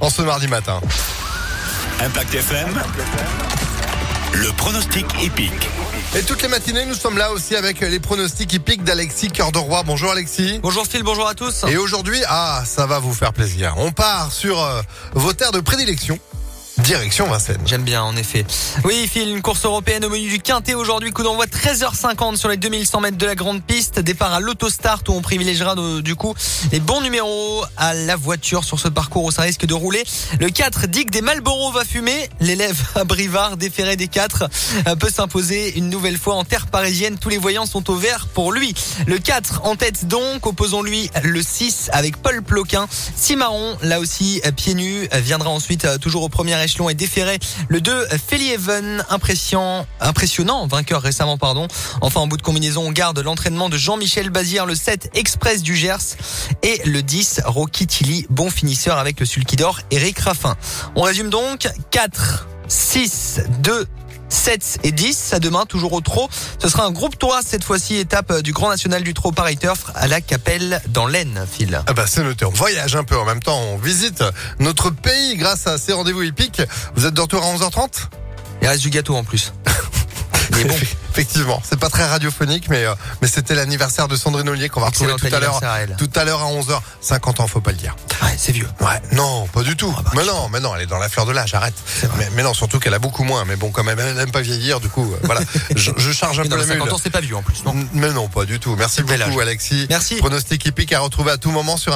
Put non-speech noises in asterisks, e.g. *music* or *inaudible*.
En ce mardi matin. Impact FM. Le pronostic épique. Et toutes les matinées, nous sommes là aussi avec les pronostics hippiques d'Alexis Cœur de Roi. Bonjour Alexis. Bonjour Phil, bonjour à tous. Et aujourd'hui, ah, ça va vous faire plaisir. On part sur euh, vos terres de prédilection. Direction Vincennes. J'aime bien, en effet. Oui, Phil, une course européenne au menu du Quintet aujourd'hui. Coup d'envoi 13h50 sur les 2100 mètres de la grande piste. Départ à l'autostart où on privilégiera euh, du coup les bons numéros à la voiture sur ce parcours où ça risque de rouler. Le 4, Dick des Malboro va fumer. L'élève *laughs* à Brivard, déféré des 4, euh, peut s'imposer une nouvelle fois en terre parisienne. Tous les voyants sont au vert pour lui. Le 4 en tête donc. Opposons-lui le 6 avec Paul Ploquin. Cimarron, là aussi, euh, pieds nus, viendra ensuite toujours au premier Le 2, Even, impressionnant, impressionnant, vainqueur récemment, pardon. Enfin, en bout de combinaison, on garde l'entraînement de Jean-Michel Bazir, le 7, Express du Gers. Et le 10, Rocky Tilly, bon finisseur avec le sulky-d'or, Eric Raffin. On résume donc 4, 6, 2, 7 et 10. À demain, toujours au trot. Ce sera un groupe 3 cette fois-ci, étape du Grand National du Trot paris turf à la Capelle dans l'Aisne, Phil. Ah bah c'est noté. On voyage un peu en même temps. On visite notre pays grâce à ces rendez-vous hippiques. Vous êtes de retour à 11h30 Il reste du gâteau en plus. *laughs* Mais bon. Effectivement, c'est pas très radiophonique, mais euh, mais c'était l'anniversaire de Sandrine Ollier qu'on va retrouver tout à l'heure. Tout à l'heure à 11h. 50 ans, faut pas le dire. Ouais, c'est vieux. Ouais, non, pas du tout. Ah bah, mais non, mais non, elle est dans la fleur de l'âge, arrête. Mais, mais, non, surtout qu'elle a beaucoup moins. Mais bon, quand même, elle n'aime pas vieillir, du coup, euh, voilà. *laughs* Je, je, charge un peu la 50 ans, c'est pas vieux en plus, non Mais non, pas du tout. Merci beaucoup, Alexis. Merci. Pronostic hippique à retrouver à tout moment sur